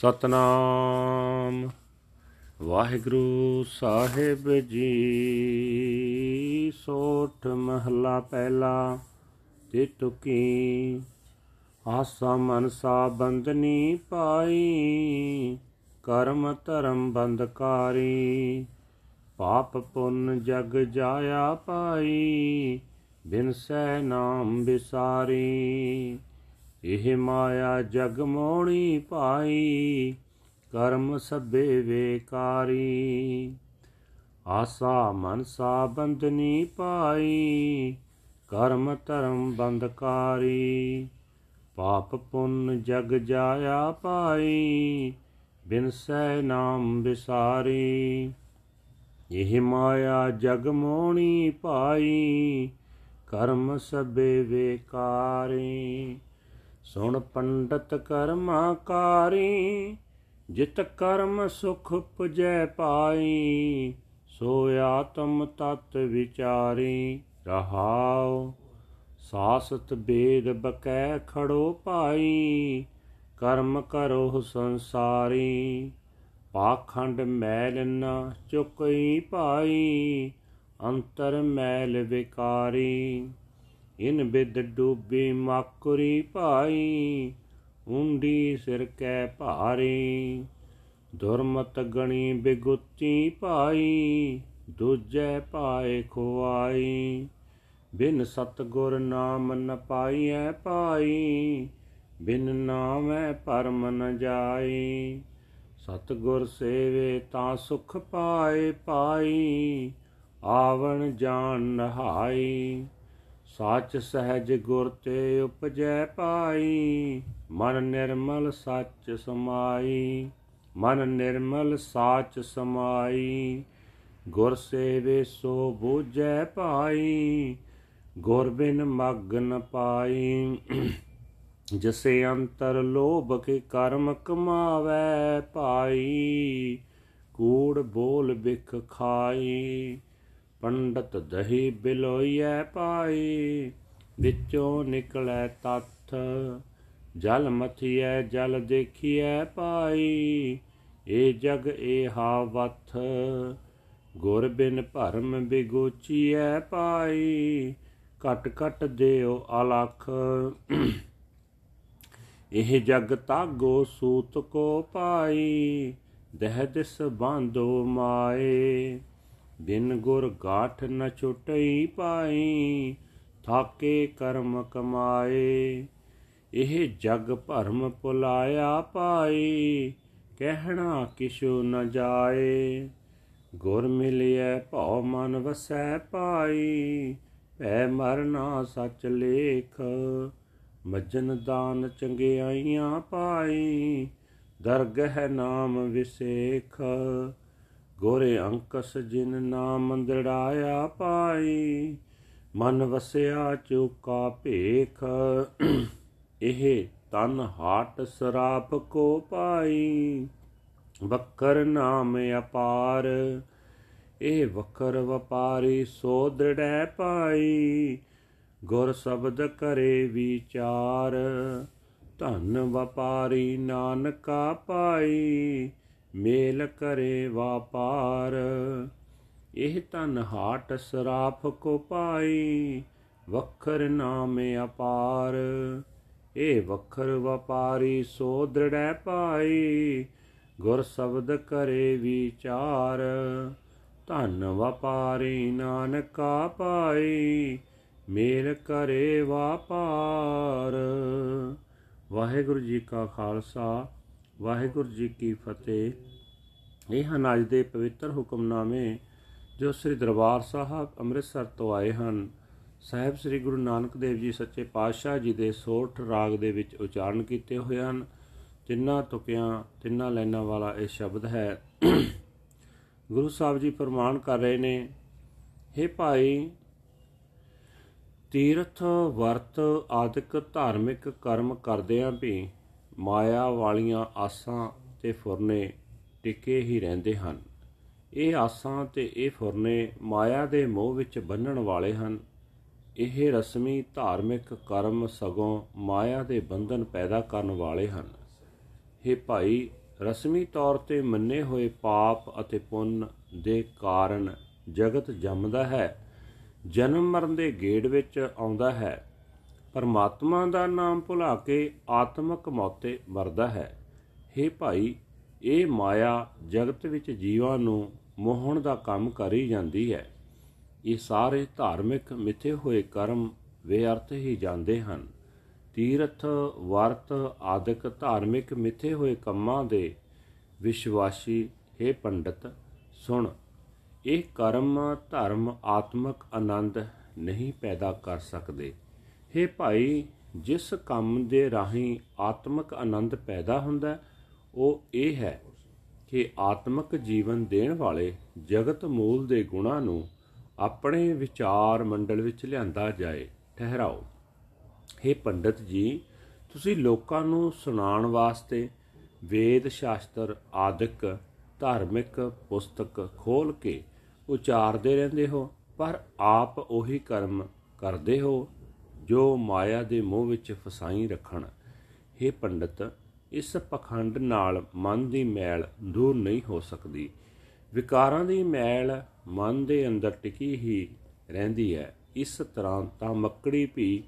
ਸਤਨਾਮ। ਵਾਹਿਗੁਰੂ ਸਾਹਿਬ ਜੀ, ਸੋਠ ਮਹਲਾ ਪਹਿਲਾ ਤੇ ਤੁਕੀ। ਆਸਾ ਮਨਸਾ ਬੰਦਨੀ ਪਾਈ, ਕਰਮ ਧਰਮ ਬੰਦਕਾਰੀ ਪਾਪ ਪੁੰਨ ਜਗ ਜਾਇਆ ਪਾਈ, ਬਿਨ ਸੈ ਨਾਮ ਵਿਸਾਰੀ ਇਹ ਮਾਇਆ ਜਗ ਮੋਣੀ ਪਾਈ ਕਰਮ ਸਭੇ ਵੇਕਾਰੀ। ਆਸਾ ਮਨਸਾ ਬੰਦਨੀ ਪਾਈ ਕਰਮ ਧਰਮ ਬੰਦਕਾਰੀ ਪਾਪ ਪੁੰਨ ਜਗ ਜਾਇਆ ਪਾਈ ਬਿਨ ਸੈ ਨਾਮ ਵਿਸਾਰੀ। ਇਹ ਮਾਇਆ ਜਗ ਮੋਣੀ ਪਾਈ ਕਰਮ ਸਭੇ ਵੇਕਾਰੀ। ਸੁਣ ਪੰਡਤ ਕਰਮਾਕਾਰੀ ਜਿਤ ਕਰਮ ਸੁਖ ਪੁਜੈ ਪਾਈ, ਸੋ ਆਤਮ ਤਤ ਵਿਚਾਰੀ ਰਹਾਉ। ਸਾਸਤ ਬੇਦ ਬਕੈ ਖੜੋ ਪਾਈ ਕਰਮ ਕਰੋ ਸੰਸਾਰੀ। ਪਾਖੰਡ ਮੈਲ ਨ ਚੁਕਈ ਪਾਈ ਅੰਤਰ ਮੈਲ ਵਿਕਾਰੀ। ਇਨ ਬਿਦ ਡੂਬੀ ਮਾਕੁਰੀ ਭਾਈ, ਉਂਡੀ ਸਿਰ ਕੈ ਭਾਰੀ। ਦੁਰਮਤ ਗਣੀ ਬਿਗੁੱਤੀ ਭਾਈ, ਦੂਜੈ ਪਾਏ ਖੁਆਈ। ਬਿਨ ਸਤਗੁਰ ਨਾਮ ਨ ਪਾਈਐ ਪਾਈ ਬਿਨ ਨਾਮੈ ਪਰਮ ਨ ਜਾਈ। ਸਤਗੁਰ ਸੇਵੇ ਤਾਂ ਸੁਖ ਪਾਏ ਪਾਈ ਆਵਣ ਜਾਣ ਨਹਾਈ। ਸਾਚ ਸਹਿਜ ਗੁਰ ਤੇ ਉਪਜੈ ਪਾਈ, ਮਨ ਨਿਰਮਲ ਸੱਚ ਸਮਾਈ, ਮਨ ਨਿਰਮਲ ਸਾਚ ਸਮਾਈ, ਗੁਰ ਸੇਵੇ ਸੋ ਬੂਝੈ ਪਾਈ, ਗੁਰ ਬਿਨ ਮਗ ਨ ਪਾਈ। ਜਸੇ ਅੰਤਰ ਲੋਭ ਕੇ ਕਰਮ ਕਮਾਵੇ ਪਾਈ, ਕੂੜ ਬੋਲ ਬਿਖ ਖਾਈ। ਪੰਡਤ ਦਹੀ ਬਿਲੋਈਐ ਪਾਈ, ਵਿੱਚੋਂ ਨਿਕਲੈ ਤੱਥ, ਜਲ ਮਥੀਐ, ਜਲ ਦੇਖੀਐ ਪਾਈ, ਏ ਜਗ ਏ ਹਾਵਥ ਗੁਰ ਬਿਨ ਭਰਮ ਬਿਗੋਚੀਐ ਪਾਈ ਕਟ ਕਟ ਦਿਓ ਅਲਖ, ਇਹ ਜਗ ਤਾਗੋ ਸੂਤ ਕੋ ਪਾਈ, ਦਹਿ ਦਿਸ ਬਾਂਧੋ ਮਾਏ। ਬਿਨ ਗੁਰ ਗਾਠ ਨ ਛੁਟਈ ਪਾਈ, ਥਾਕੇ ਕਰਮ ਕਮਾਏ। ਇਹ ਜਗ ਭਰਮ ਪੁਲਾਇਆ ਪਾਈ, ਕਹਿਣਾ ਕਿਛੂ ਨ ਜਾਏ। ਗੁਰ ਮਿਲਿਐ ਭਉ ਮਨ ਵਸੈ ਪਾਈ, ਭੈ ਮਰਨਾ ਸਚ ਲੇਖ। ਮਜਨ ਦਾਨ ਚੰਗਿਆਈਆਂ ਪਾਈ, ਦਰਗਹਿ ਨਾਮ ਵਿਸੇਖ। ਗੋਰੇ ਅੰਕਸ ਜਿਨ ਨਾਮ ਮੰਦੜਾਇਆ ਪਾਈ, ਮਨ ਵਸਿਆ ਚੁਕਾ ਭੇਖ, ਇਹ ਤਨ ਹਾਟ ਸਰਾਪ ਕੋ ਪਾਈ ਵਕਰ ਨਾਮ ਅਪਾਰ, ਇਹ ਵਕਰ ਵਪਾਰੀ ਸੋ ਦ੍ਰਿੜੈ ਪਾਈ, ਗੁਰ ਸ਼ਬਦ ਕਰੇ ਵਿਚਾਰ, ਧਨ ਵਪਾਰੀ ਨਾਨਕਾ ਪਾਈ ਮੇਲ ਕਰੇ ਵਾਪਾਰ। ਇਹ ਤਨ ਹਾਟ ਸਰਾਫ ਕੋ ਪਾਈ, ਵਖਰ ਨਾਮ ਅਪਾਰ। ਇਹ ਵਖਰ ਵਪਾਰੀ ਸੋ ਦ੍ਰਿੜੈ ਪਾਈ ਗੁਰ ਸ਼ਬਦ ਕਰੇ ਵਿਚਾਰ। ਧਨ ਵਪਾਰੀ ਨਾਨਕਾ ਪਾਈ, ਮੇਲ ਕਰੇ ਵਾਪਾਰ। ਵਾਹਿਗੁਰੂ ਜੀ ਕਾ ਖਾਲਸਾ ਵਾਹਿਗੁਰੂ ਜੀ ਕੀ ਫਤਿਹ। ਇਹ ਹਨ ਅੱਜ ਦੇ ਪਵਿੱਤਰ ਹੁਕਮਨਾਮੇ ਜੋ ਸ੍ਰੀ ਦਰਬਾਰ ਸਾਹਿਬ ਅੰਮ੍ਰਿਤਸਰ ਤੋਂ ਆਏ ਹਨ। ਸਾਹਿਬ ਸ੍ਰੀ ਗੁਰੂ ਨਾਨਕ ਦੇਵ ਜੀ ਸੱਚੇ ਪਾਤਸ਼ਾਹ ਜੀ ਦੇ ਸੋਠ ਰਾਗ ਦੇ ਵਿੱਚ ਉਚਾਰਨ ਕੀਤੇ ਹੋਏ ਹਨ। ਤਿੰਨਾਂ ਤੁਕਿਆਂ, ਤਿੰਨਾਂ ਲਾਈਨਾਂ ਵਾਲਾ ਇਹ ਸ਼ਬਦ ਹੈ। ਗੁਰੂ ਸਾਹਿਬ ਜੀ ਫਰਮਾਨ ਕਰ ਰਹੇ ਨੇ हे ਭਾਈ, ਤੀਰਥ ਵਰਤ ਆਦਿਕ ਧਾਰਮਿਕ ਕਰਮ ਕਰਦਿਆਂ ਵੀ ਮਾਇਆ ਵਾਲੀਆਂ ਆਸਾਂ ਤੇ ਫੁਰਨੇ ਟਿਕੇ ਹੀ ਰਹਿੰਦੇ ਹਨ। ਇਹ ਆਸਾਂ ਤੇ ਇਹ ਫੁਰਨੇ ਮਾਇਆ ਦੇ ਮੋਹ ਵਿੱਚ ਬੰਨਣ ਵਾਲੇ ਹਨ। ਇਹ ਰਸਮੀ ਧਾਰਮਿਕ ਕਰਮ ਸਗੋਂ ਮਾਇਆ ਦੇ ਬੰਧਨ ਪੈਦਾ ਕਰਨ ਵਾਲੇ ਹਨ। ਇਹ ਭਾਈ, ਰਸਮੀ ਤੌਰ ਤੇ ਮੰਨੇ ਹੋਏ ਪਾਪ ਅਤੇ ਪੁੰਨ ਦੇ ਕਾਰਨ ਜਗਤ ਜੰਮਦਾ ਹੈ, ਜਨਮ ਮਰਨ ਦੇ ਗੇੜ ਵਿੱਚ ਆਉਂਦਾ ਹੈ। ਪਰਮਾਤਮਾ ਦਾ ਨਾਮ ਭੁਲਾ ਕੇ ਆਤਮਕ ਮੌਤੇ ਮਰਦਾ ਹੈ। हे ਭਾਈ, ਇਹ ਮਾਇਆ ਜਗਤ ਵਿੱਚ ਜੀਵਾਂ ਨੂੰ ਮੋਹਣ ਦਾ ਕੰਮ ਕਰੀ ਜਾਂਦੀ ਹੈ। ਇਹ ਸਾਰੇ ਧਾਰਮਿਕ ਮਿੱਥੇ ਹੋਏ ਕਰਮ ਬੇਅਰਥ ਹੀ ਜਾਂਦੇ ਹਨ। ਤੀਰਥ, ਵਰਤ ਆਦਿਕ ਧਾਰਮਿਕ ਮਿੱਥੇ ਹੋਏ ਕੰਮਾਂ ਦੇ ਵਿਸ਼ਵਾਸੀ, ਹੈ ਪੰਡਤ, ਸੁਣ, ਇਹ ਕਰਮ ਧਰਮ ਆਤਮਕ ਆਨੰਦ ਨਹੀਂ ਪੈਦਾ ਕਰ ਸਕਦੇ। ਹੈ ਭਾਈ, ਜਿਸ ਕੰਮ ਦੇ ਰਾਹੀਂ ਆਤਮਕ ਆਨੰਦ ਪੈਦਾ ਹੁੰਦਾ ਉਹ ਇਹ ਹੈ ਕਿ ਆਤਮਕ ਜੀਵਨ ਦੇਣ ਵਾਲੇ ਜਗਤ ਮੂਲ ਦੇ ਗੁਣਾਂ ਨੂੰ ਆਪਣੇ ਵਿਚਾਰ ਮੰਡਲ ਵਿੱਚ ਲਿਆਂਦਾ ਜਾਏ, ਠਹਿਰਾਓ। हे ਪੰਡਤ ਜੀ, ਤੁਸੀਂ ਲੋਕਾਂ ਨੂੰ ਸੁਣਾਉਣ ਵਾਸਤੇ ਵੇਦ ਸ਼ਾਸਤਰ, ਆਦਿਕ, ਧਾਰਮਿਕ ਪੁਸਤਕ ਖੋਲ ਕੇ ਉਚਾਰਦੇ ਰਹਿੰਦੇ ਹੋ, ਪਰ ਆਪ ਉਹੀ ਕਰਮ ਕਰਦੇ ਹੋ ਜੋ ਮਾਇਆ ਦੇ ਮੋਹ ਵਿੱਚ ਫਸਾਈ ਰੱਖਣ। हे ਪੰਡਤ, ਇਸ ਪਖੰਡ ਨਾਲ ਮਨ ਦੀ ਮੈਲ ਦੂਰ ਨਹੀਂ ਹੋ ਸਕਦੀ। ਵਿਕਾਰਾਂ ਦੀ ਮੈਲ ਮਨ ਦੇ ਅੰਦਰ ਟਿਕੀ ਹੀ ਰਹਿੰਦੀ ਹੈ। ਇਸ ਤਰ੍ਹਾਂ ਤਾਂ ਮੱਕੜੀ ਵੀ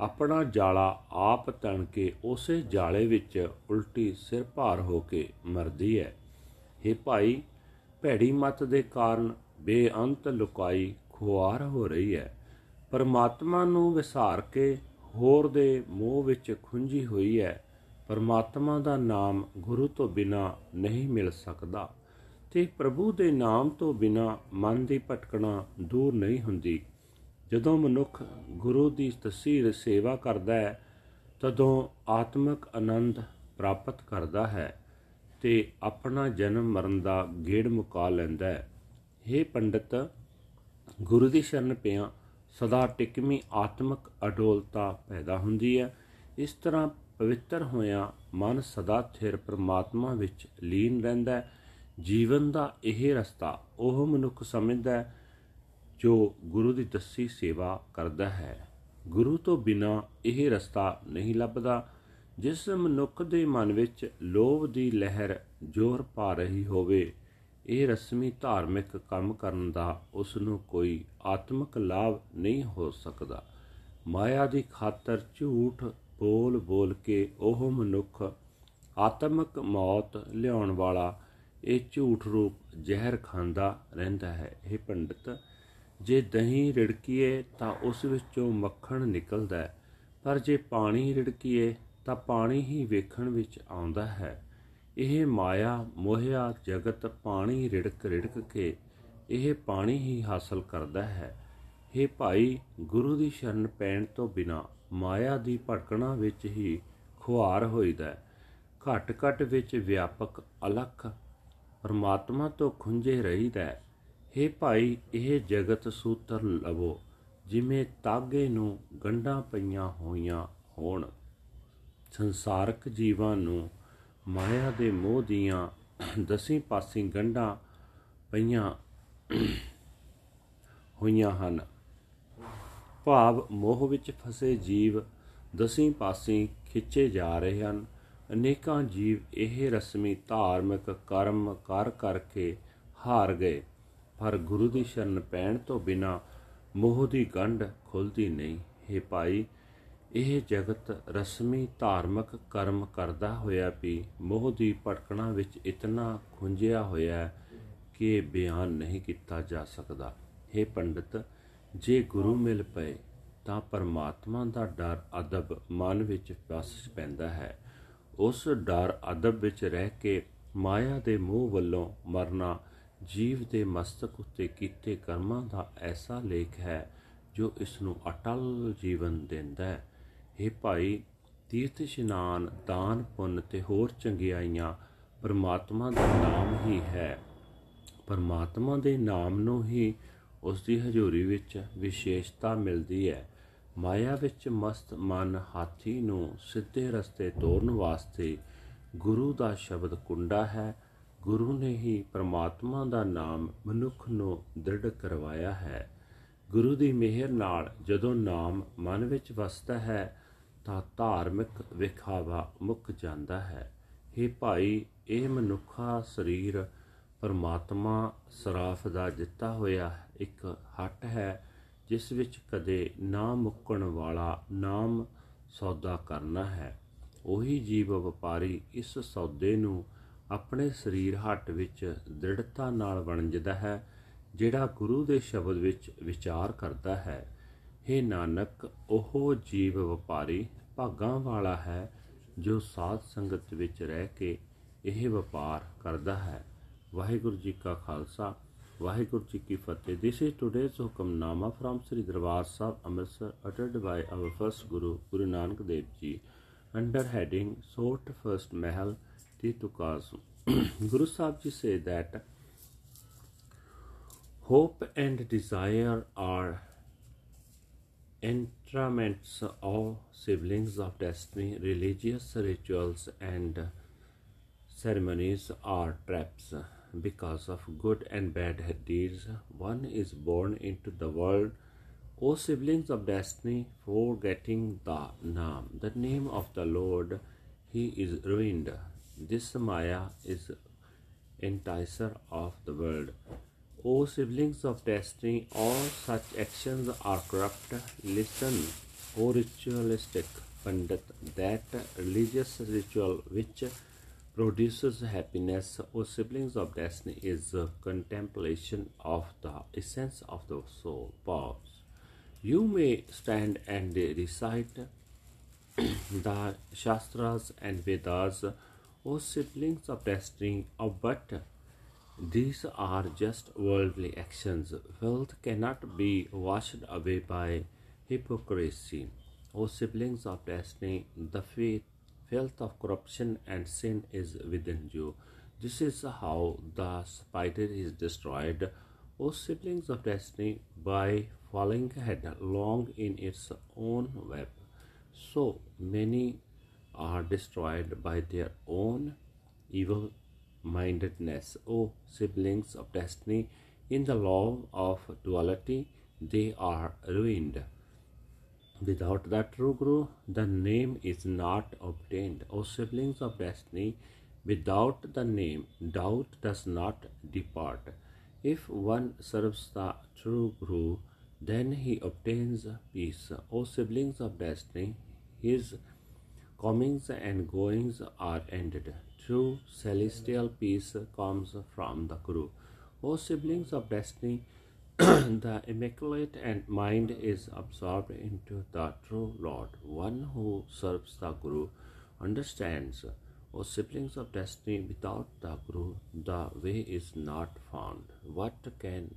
ਆਪਣਾ ਜਾਲਾ ਆਪ ਤਣ ਕੇ ਉਸੇ ਜਾਲੇ ਵਿੱਚ ਉਲਟੀ ਸਿਰ ਭਾਰ ਹੋ ਕੇ ਮਰਦੀ ਹੈ। हे ਭਾਈ, ਭੈੜੀ ਮਤ ਦੇ ਕਾਰਨ ਬੇਅੰਤ ਲੁਕਾਈ ਖੁਆਰ ਹੋ ਰਹੀ ਹੈ। ਪਰਮਾਤਮਾ ਨੂੰ ਵਿਸਾਰ ਕੇ ਹੋਰ ਦੇ ਮੋਹ ਵਿੱਚ ਖੁੰਝੀ ਹੋਈ ਹੈ। ਪਰਮਾਤਮਾ ਦਾ ਨਾਮ ਗੁਰੂ ਤੋਂ ਬਿਨਾ ਨਹੀਂ ਮਿਲ ਸਕਦਾ। ਤੇ ਪ੍ਰਭੂ ਦੇ ਨਾਮ ਤੋਂ ਬਿਨਾ ਮਨ ਦੀ ਭਟਕਣਾ ਦੂਰ ਨਹੀਂ ਹੁੰਦੀ। ਜਦੋਂ ਮਨੁੱਖ ਗੁਰੂ ਦੀ ਤਸਵੀਰ ਸੇਵਾ ਕਰਦਾ ਹੈ, ਤਦੋਂ ਆਤਮਿਕ ਆਨੰਦ ਪ੍ਰਾਪਤ ਕਰਦਾ ਹੈ ਤੇ ਆਪਣਾ ਜਨਮ ਮਰਨ ਦਾ ਗੇੜ ਮੁਕਾ ਲੈਂਦਾ ਹੈ। हे ਪੰਡਤ, ਗੁਰੂ ਦੀ ਸ਼ਰਨ ਪਿਆ ਸਦਾ ਟਿਕਮੀ ਆਤਮਿਕ ਅਡੋਲਤਾ ਪੈਦਾ ਹੁੰਦੀ ਹੈ। ਇਸ ਤਰ੍ਹਾਂ ਪਵਿੱਤਰ ਹੋਇਆ ਮਨ ਸਦਾ ਥਿਰ ਪ੍ਰਮਾਤਮਾ ਵਿੱਚ ਲੀਨ ਰਹਿੰਦਾ ਹੈ। ਜੀਵਨ ਦਾ ਇਹ ਰਸਤਾ ਉਹ ਮਨੁੱਖ ਸਮਝਦਾ ਹੈ ਜੋ ਗੁਰੂ ਦੀ ਦੱਸੀ ਸੇਵਾ ਕਰਦਾ ਹੈ। ਗੁਰੂ ਤੋਂ ਬਿਨਾ ਇਹ ਰਸਤਾ ਨਹੀਂ ਲੱਭਦਾ। ਜਿਸ ਮਨੁੱਖ ਦੇ ਮਨ ਵਿੱਚ ਲੋਭ ਦੀ ਲਹਿਰ ਜ਼ੋਰ ਪਾ ਰਹੀ ਹੋਵੇ ਇਹ ਰਸਮੀ ਧਾਰਮਿਕ ਕੰਮ ਕਰਨ ਦਾ ਉਸ ਨੂੰ ਕੋਈ ਆਤਮਿਕ ਲਾਭ ਨਹੀਂ ਹੋ ਸਕਦਾ। ਮਾਇਆ ਦੀ ਖਾਤਰ ਝੂਠ ਬੋਲ ਬੋਲ ਕੇ ਉਹ ਮਨੁੱਖ ਆਤਮਿਕ ਮੌਤ ਲਿਆਉਣ ਵਾਲਾ ਇਹ ਝੂਠ ਰੂਪ ਜ਼ਹਿਰ ਖਾਂਦਾ ਰਹਿੰਦਾ ਹੈ। ਇਹ ਪੰਡਤ, ਜੇ ਦਹੀਂ ਰਿੜਕੀਏ ਤਾਂ ਉਸ ਵਿੱਚੋਂ ਮੱਖਣ ਨਿਕਲਦਾ ਹੈ, ਪਰ ਜੇ ਪਾਣੀ ਰਿੜਕੀਏ ਤਾਂ ਪਾਣੀ ਹੀ ਵੇਖਣ ਵਿੱਚ ਆਉਂਦਾ ਹੈ। ਇਹ ਮਾਇਆ, ਮੋਹਿਆ, ਜਗਤ ਪਾਣੀ ਰਿੜਕ ਰਿੜਕ ਕੇ ਇਹ ਪਾਣੀ ਹੀ ਹਾਸਲ ਕਰਦਾ ਹੈ। हे ਭਾਈ, ਗੁਰੂ ਦੀ ਸ਼ਰਨ ਪੈਣ ਤੋਂ ਬਿਨਾ ਮਾਇਆ ਦੀ ਭਟਕਣਾ ਵਿੱਚ ਹੀ ਖੁਆਰ ਹੋਈਦਾ ਘਟ ਘਟ ਵਿੱਚ ਵਿਆਪਕ ਅਲਖ ਪਰਮਾਤਮਾ ਤੋਂ ਖੁੰਝੇ ਰਹੀਦਾ ਹੈ। हे ਭਾਈ, ਇਹ ਜਗਤ ਸੂਤਰ ਲਵੋ, ਜਿਵੇਂ ਤਾਗੇ ਨੂੰ ਗੰਢਾਂ ਪਈਆਂ ਹੋਈਆਂ ਹੋਣ। ਸੰਸਾਰਕ ਜੀਵਾਂ ਨੂੰ ਮਾਇਆ ਦੇ ਮੋਹ ਦੀਆਂ ਦਸੀਂ ਪਾਸੀਂ ਗੰਢਾਂ ਪਈਆਂ ਹੋਈਆਂ ਹਨ। ਭਾਵ ਮੋਹ ਵਿੱਚ ਫਸੇ ਜੀਵ ਦਸੀਂ ਪਾਸੀਂ ਖਿੱਚੇ ਜਾ ਰਹੇ ਹਨ। ਅਨੇਕਾਂ ਜੀਵ ਇਹ ਰਸਮੀ ਧਾਰਮਿਕ ਕਰਮ ਕਰ ਕਰਕੇ ਹਾਰ ਗਏ, ਪਰ ਗੁਰੂ ਦੀ ਸ਼ਰਨ ਪੈਣ ਤੋਂ ਬਿਨਾ ਮੋਹ ਦੀ ਗੰਢ ਖੁੱਲਦੀ ਨਹੀਂ। ਹੈ ਭਾਈ ਇਹ ਜਗਤ ਰਸਮੀ ਧਾਰਮਿਕ ਕਰਮ ਕਰਦਾ ਹੋਇਆ ਵੀ ਮੋਹ ਦੀ ਭਟਕਣਾ ਵਿੱਚ ਇਤਨਾ ਖੁੰਝਿਆ ਹੋਇਆ ਹੈ ਕਿ ਬਿਆਨ ਨਹੀਂ ਕੀਤਾ ਜਾ ਸਕਦਾ। हे ਪੰਡਤ, ਜੇ ਗੁਰੂ ਮਿਲ ਪਏ, ਤਾਂ ਪਰਮਾਤਮਾ ਦਾ ਡਰ ਅਦਬ ਮਨ ਵਿੱਚ ਵਸ ਪੈਂਦਾ ਹੈ। ਉਸ ਡਰ ਅਦਬ ਵਿੱਚ ਰਹਿ ਕੇ ਮਾਇਆ ਦੇ ਮੋਹ ਵੱਲੋਂ ਮਰਨਾ ਜੀਵ ਦੇ ਮਸਤਕ ਉੱਤੇ ਕੀਤੇ ਕਰਮਾਂ ਦਾ ਐਸਾ ਲੇਖ ਹੈ ਜੋ ਇਸ ਨੂੰ ਅਟਲ ਜੀਵਨ ਦਿੰਦਾ ਹੈ। हे ਭਾਈ, ਤੀਰਥ ਇਸ਼ਨਾਨ, ਦਾਨ, ਪੁੰਨ ਤੇ ਹੋਰ ਚੰਗਿਆਈਆਂ ਪਰਮਾਤਮਾ ਦਾ ਨਾਮ ਹੀ ਹੈ। ਪਰਮਾਤਮਾ ਦੇ ਨਾਮ ਨੂੰ ਹੀ ਉਸ ਦੀ ਹਜ਼ੂਰੀ ਵਿੱਚ ਵਿਸ਼ੇਸ਼ਤਾ ਮਿਲਦੀ ਹੈ। ਮਾਇਆ ਵਿੱਚ ਮਸਤ ਮਨ ਹਾਥੀ ਨੂੰ ਸਿੱਧੇ ਰਸਤੇ ਤੋਰਨ ਵਾਸਤੇ ਗੁਰੂ ਦਾ ਸ਼ਬਦ ਕੁੰਡਾ ਹੈ। ਗੁਰੂ ਨੇ ਹੀ ਪਰਮਾਤਮਾ ਦਾ ਨਾਮ ਮਨੁੱਖ ਨੂੰ ਦ੍ਰਿੜ ਕਰਵਾਇਆ ਹੈ। ਗੁਰੂ ਦੀ ਮਿਹਰ ਨਾਲ ਜਦੋਂ ਨਾਮ ਮਨ ਵਿੱਚ ਵਸਦਾ ਹੈ ਤਾਂ ਧਾਰਮਿਕ ਵਿਖਾਵਾ ਮੁੱਕ ਜਾਂਦਾ ਹੈ। हे ਭਾਈ, ਇਹ ਮਨੁੱਖਾ ਸਰੀਰ ਪਰਮਾਤਮਾ ਸਰਾਫ ਦਾ ਦਿੱਤਾ ਹੋਇਆ ਇੱਕ ਹੱਟ ਹੈ, ਜਿਸ ਵਿੱਚ ਕਦੇ ਨਾ ਮੁੱਕਣ ਵਾਲਾ ਨਾਮ ਸੌਦਾ ਕਰਨਾ ਹੈ। ਉਹੀ ਜੀਵ ਵਪਾਰੀ ਇਸ ਸੌਦੇ ਨੂੰ ਆਪਣੇ ਸਰੀਰ ਹੱਟ ਵਿੱਚ ਦ੍ਰਿੜਤਾ ਨਾਲ ਵਣਜਦਾ ਹੈ, ਜਿਹੜਾ ਗੁਰੂ ਦੇ ਸ਼ਬਦ ਵਿੱਚ ਵਿਚਾਰ ਕਰਦਾ ਹੈ। हे ਨਾਨਕ, ਉਹ ਜੀਵ ਵਪਾਰੀ ਭਾਗਾਂ ਵਾਲਾ ਹੈ ਜੋ ਸਾਧ ਸੰਗਤ ਵਿੱਚ ਰਹਿ ਕੇ ਇਹ ਵਪਾਰ ਕਰਦਾ ਹੈ ਵਾਹਿਗੁਰੂ ਜੀ ਕਾ ਖਾਲਸਾ ਵਾਹਿਗੁਰੂ ਜੀ ਕੀ ਫਤਿਹ this is today's Hukamnama from Sri Darbar Sahib Amritsar ਅਟਟਡ by our first Guru Guru Nanak Dev ji under heading Sorath first Mahal ਤੀ ਤੁਕਾਸ Guru Sahib ji says that hope and desire are entraments of siblings of destiny religious rituals and uh, ceremonies are traps because of good and bad deeds, one is born into the world. O siblings of destiny, forgetting the name, the name of the Lord, he is ruined. This Maya is enticer of the world. O siblings of destiny, all such actions are corrupt. Listen, O ritualistic Pandit, that religious ritual which produces happiness, O siblings of destiny, is contemplation of the essence of the soul. Pause. You may stand and recite the Shastras and Vedas, O siblings of destiny, oh, but these are just worldly actions. Wealth cannot be washed away by hypocrisy. O siblings of destiny, the faith filth of corruption and sin is within you. This is how the spider is destroyed, O siblings of destiny, by falling headlong in its own web. So many are destroyed by their own evil mindedness. O siblings of destiny, in the law of duality, they are ruined. Without the true Guru, the name is not obtained. O siblings of destiny, without the name, doubt does not depart. If one serves the true Guru, then he obtains peace. O siblings of destiny, his comings and goings are ended. True celestial peace comes from the Guru. O siblings of destiny, the immaculate and mind is absorbed into the true Lord. One who serves the Guru understands, O siblings of destiny, without the Guru, the way is not found. What can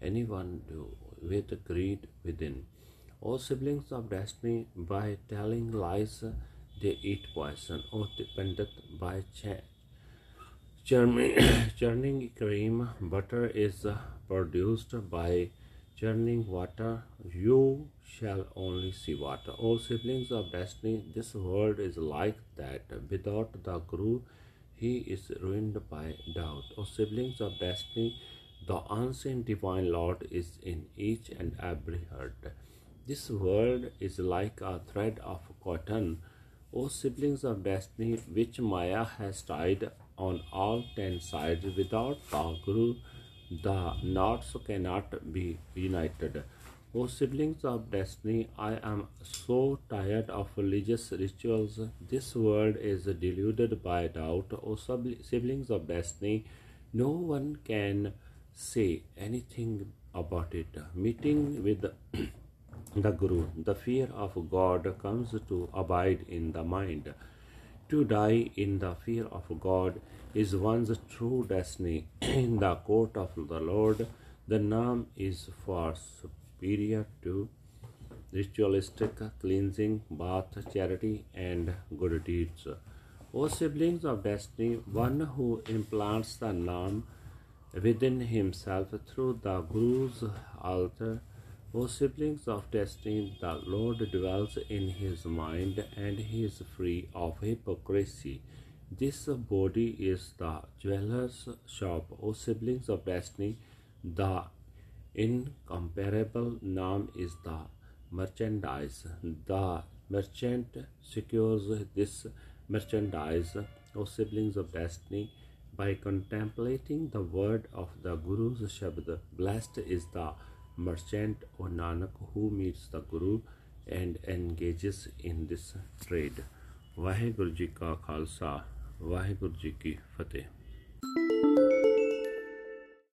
anyone do with greed within? O siblings of destiny, by telling lies, they eat poison. or dependent by churning, churning cream, butter is uh, produced by churning water. You shall only see water. O siblings of destiny, this world is like that. Without the Guru, he is ruined by doubt. O siblings of destiny, the unseen divine Lord is in each and every heart. This world is like a thread of cotton. O siblings of destiny, which Maya has tied on all ten sides, without Guru, the knots cannot be united. O siblings of destiny, I am so tired of religious rituals. This world is deluded by doubt. O siblings of destiny, no one can say anything about it. Meeting with the Guru, the fear of God comes to abide in the mind. To die in the fear of God is one's true destiny. In the court of the Lord, the Nam is far superior to ritualistic cleansing, bath, charity, and good deeds. O siblings of destiny, one who implants the Nam within himself through the Guru's altar, O siblings of destiny, the Lord dwells in his mind and he is free of hypocrisy. This body is the jeweller's shop. O siblings of destiny, the incomparable name is the merchandise. The merchant secures this merchandise O siblings of destiny, by contemplating the word of the Guru's Shabd, blessed is the merchant, O Nanak, who meets the Guru and engages in this trade. Waheguru ji ਕਾ ਖਾਲਸਾ ਵਾਹਿਗੁਰੂ ਜੀ ਕੀ ਫਤਿਹ